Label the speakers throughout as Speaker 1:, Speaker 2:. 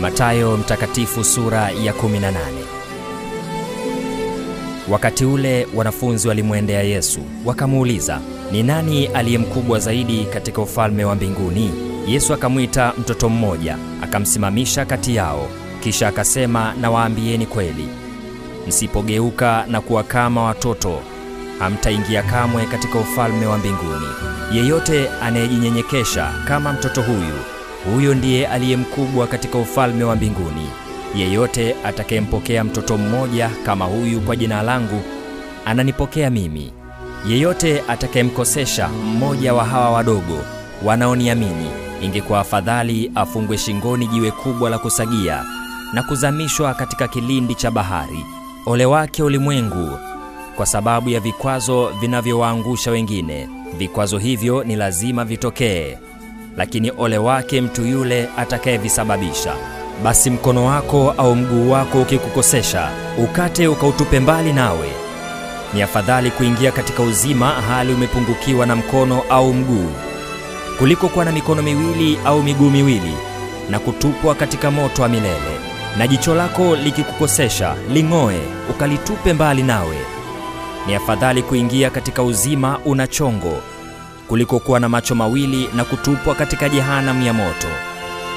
Speaker 1: Mathayo Mtakatifu sura ya 18. Wakati ule wanafunzi walimwendea Yesu wakamuuliza, ni nani aliye mkubwa zaidi katika ufalme wa mbinguni? Yesu akamwita mtoto mmoja, akamsimamisha kati yao, kisha akasema, nawaambieni kweli, msipogeuka na kuwa kama watoto, hamtaingia kamwe katika ufalme wa mbinguni. Yeyote anayejinyenyekesha kama mtoto huyu, huyo ndiye aliye mkubwa katika ufalme wa mbinguni. Yeyote atakayempokea mtoto mmoja kama huyu kwa jina langu, ananipokea mimi. Yeyote atakayemkosesha mmoja wa hawa wadogo wanaoniamini, ingekuwa afadhali afungwe shingoni jiwe kubwa la kusagia na kuzamishwa katika kilindi cha bahari. Ole wake ulimwengu kwa sababu ya vikwazo vinavyowaangusha wengine. Vikwazo hivyo ni lazima vitokee, lakini ole wake mtu yule atakayevisababisha. Basi mkono wako au mguu wako ukikukosesha, ukate ukautupe mbali nawe. Ni afadhali kuingia katika uzima hali umepungukiwa na mkono au mguu, kuliko kuwa na mikono miwili au miguu miwili na kutupwa katika moto wa milele. Na jicho lako likikukosesha, ling'oe ukalitupe mbali nawe. Ni afadhali kuingia katika uzima una chongo, kuliko kuwa na macho mawili na kutupwa katika jehanamu ya moto.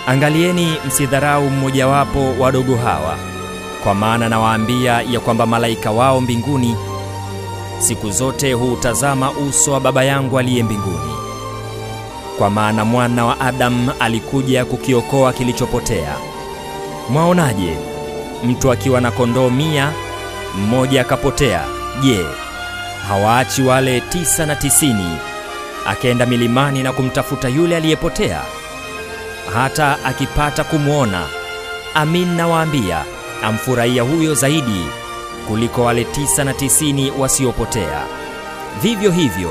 Speaker 1: Angalieni msidharau mmojawapo wadogo hawa, kwa maana nawaambia ya kwamba malaika wao mbinguni siku zote huutazama uso wa Baba yangu aliye mbinguni. Kwa maana mwana wa Adamu alikuja kukiokoa kilichopotea. Mwaonaje mtu akiwa na kondoo mia, mmoja akapotea? Je, hawaachi wale tisa na tisini akaenda milimani na kumtafuta yule aliyepotea hata akipata kumwona. Amin nawaambia, amfurahia huyo zaidi kuliko wale tisa na tisini wasiopotea. Vivyo hivyo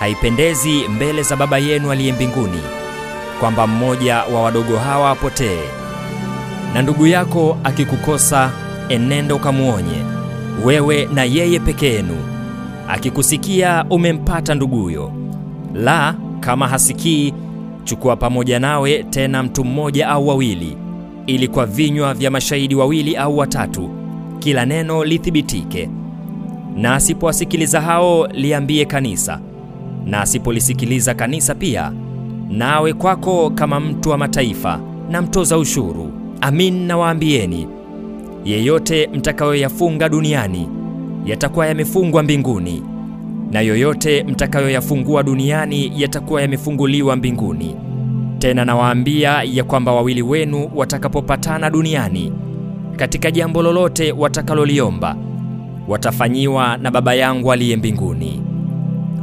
Speaker 1: haipendezi mbele za Baba yenu aliye mbinguni kwamba mmoja wa wadogo hawa apotee. Na ndugu yako akikukosa, enenda ukamwonye, wewe na yeye peke yenu. Akikusikia, umempata nduguyo. La, kama hasikii chukua pamoja nawe tena mtu mmoja au wawili, ili kwa vinywa vya mashahidi wawili au watatu kila neno lithibitike. Na asipowasikiliza hao, liambie kanisa, na asipolisikiliza kanisa pia, nawe kwako kama mtu wa mataifa na mtoza ushuru. Amin nawaambieni, yeyote mtakayoyafunga duniani yatakuwa yamefungwa mbinguni, na yoyote mtakayoyafungua duniani yatakuwa yamefunguliwa mbinguni. Tena nawaambia ya kwamba wawili wenu watakapopatana duniani katika jambo lolote watakaloliomba, watafanyiwa na Baba yangu aliye mbinguni.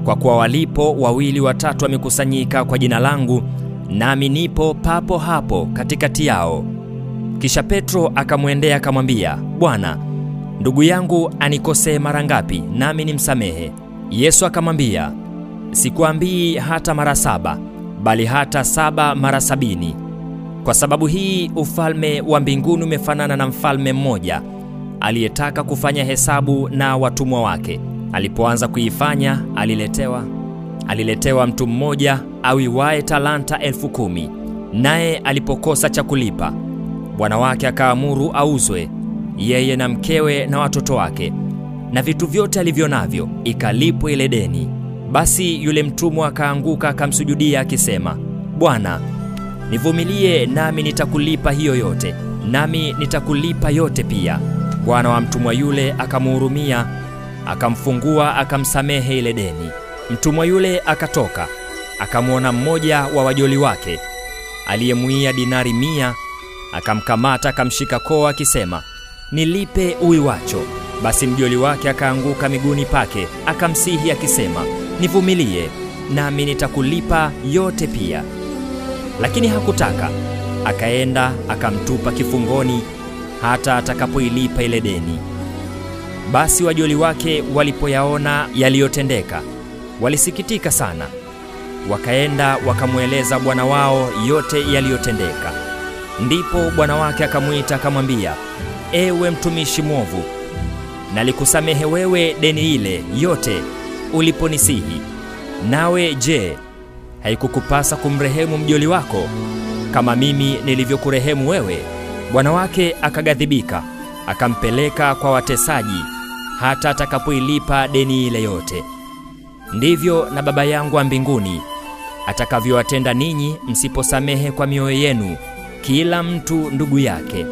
Speaker 1: Kwa kuwa walipo wawili watatu wamekusanyika kwa jina langu, nami nipo papo hapo katikati yao. Kisha Petro akamwendea akamwambia, Bwana, ndugu yangu anikosee mara ngapi, nami nimsamehe? Yesu akamwambia, sikuambii hata mara saba, bali hata saba mara sabini. Kwa sababu hii ufalme wa mbinguni umefanana na mfalme mmoja aliyetaka kufanya hesabu na watumwa wake. Alipoanza kuifanya, aliletewa aliletewa mtu mmoja awiwaye talanta elfu kumi. Naye alipokosa cha kulipa, bwana wake akaamuru auzwe, yeye na mkewe na watoto wake na vitu vyote alivyo navyo, ikalipwe ile deni. Basi yule mtumwa akaanguka akamsujudia akisema, Bwana, nivumilie nami nitakulipa hiyo yote. Nami nitakulipa yote pia. Bwana wa mtumwa yule akamhurumia, akamfungua, akamsamehe ile deni. Mtumwa yule akatoka, akamwona mmoja wa wajoli wake aliyemwia dinari mia, akamkamata, akamshika koo akisema, nilipe uiwacho. Basi mjoli wake akaanguka miguuni pake, akamsihi akisema, nivumilie nami nitakulipa yote pia. Lakini hakutaka, akaenda akamtupa kifungoni hata atakapoilipa ile deni. Basi wajoli wake walipoyaona yaliyotendeka, walisikitika sana, wakaenda wakamweleza bwana wao yote yaliyotendeka. Ndipo bwana wake akamwita akamwambia, ewe mtumishi mwovu, nalikusamehe wewe deni ile yote uliponisihi. Nawe je, haikukupasa kumrehemu mjoli wako kama mimi nilivyokurehemu wewe? Bwana wake akaghadhibika, akampeleka kwa watesaji hata atakapoilipa deni ile yote. Ndivyo na Baba yangu wa mbinguni atakavyowatenda ninyi msiposamehe kwa mioyo yenu kila mtu ndugu yake.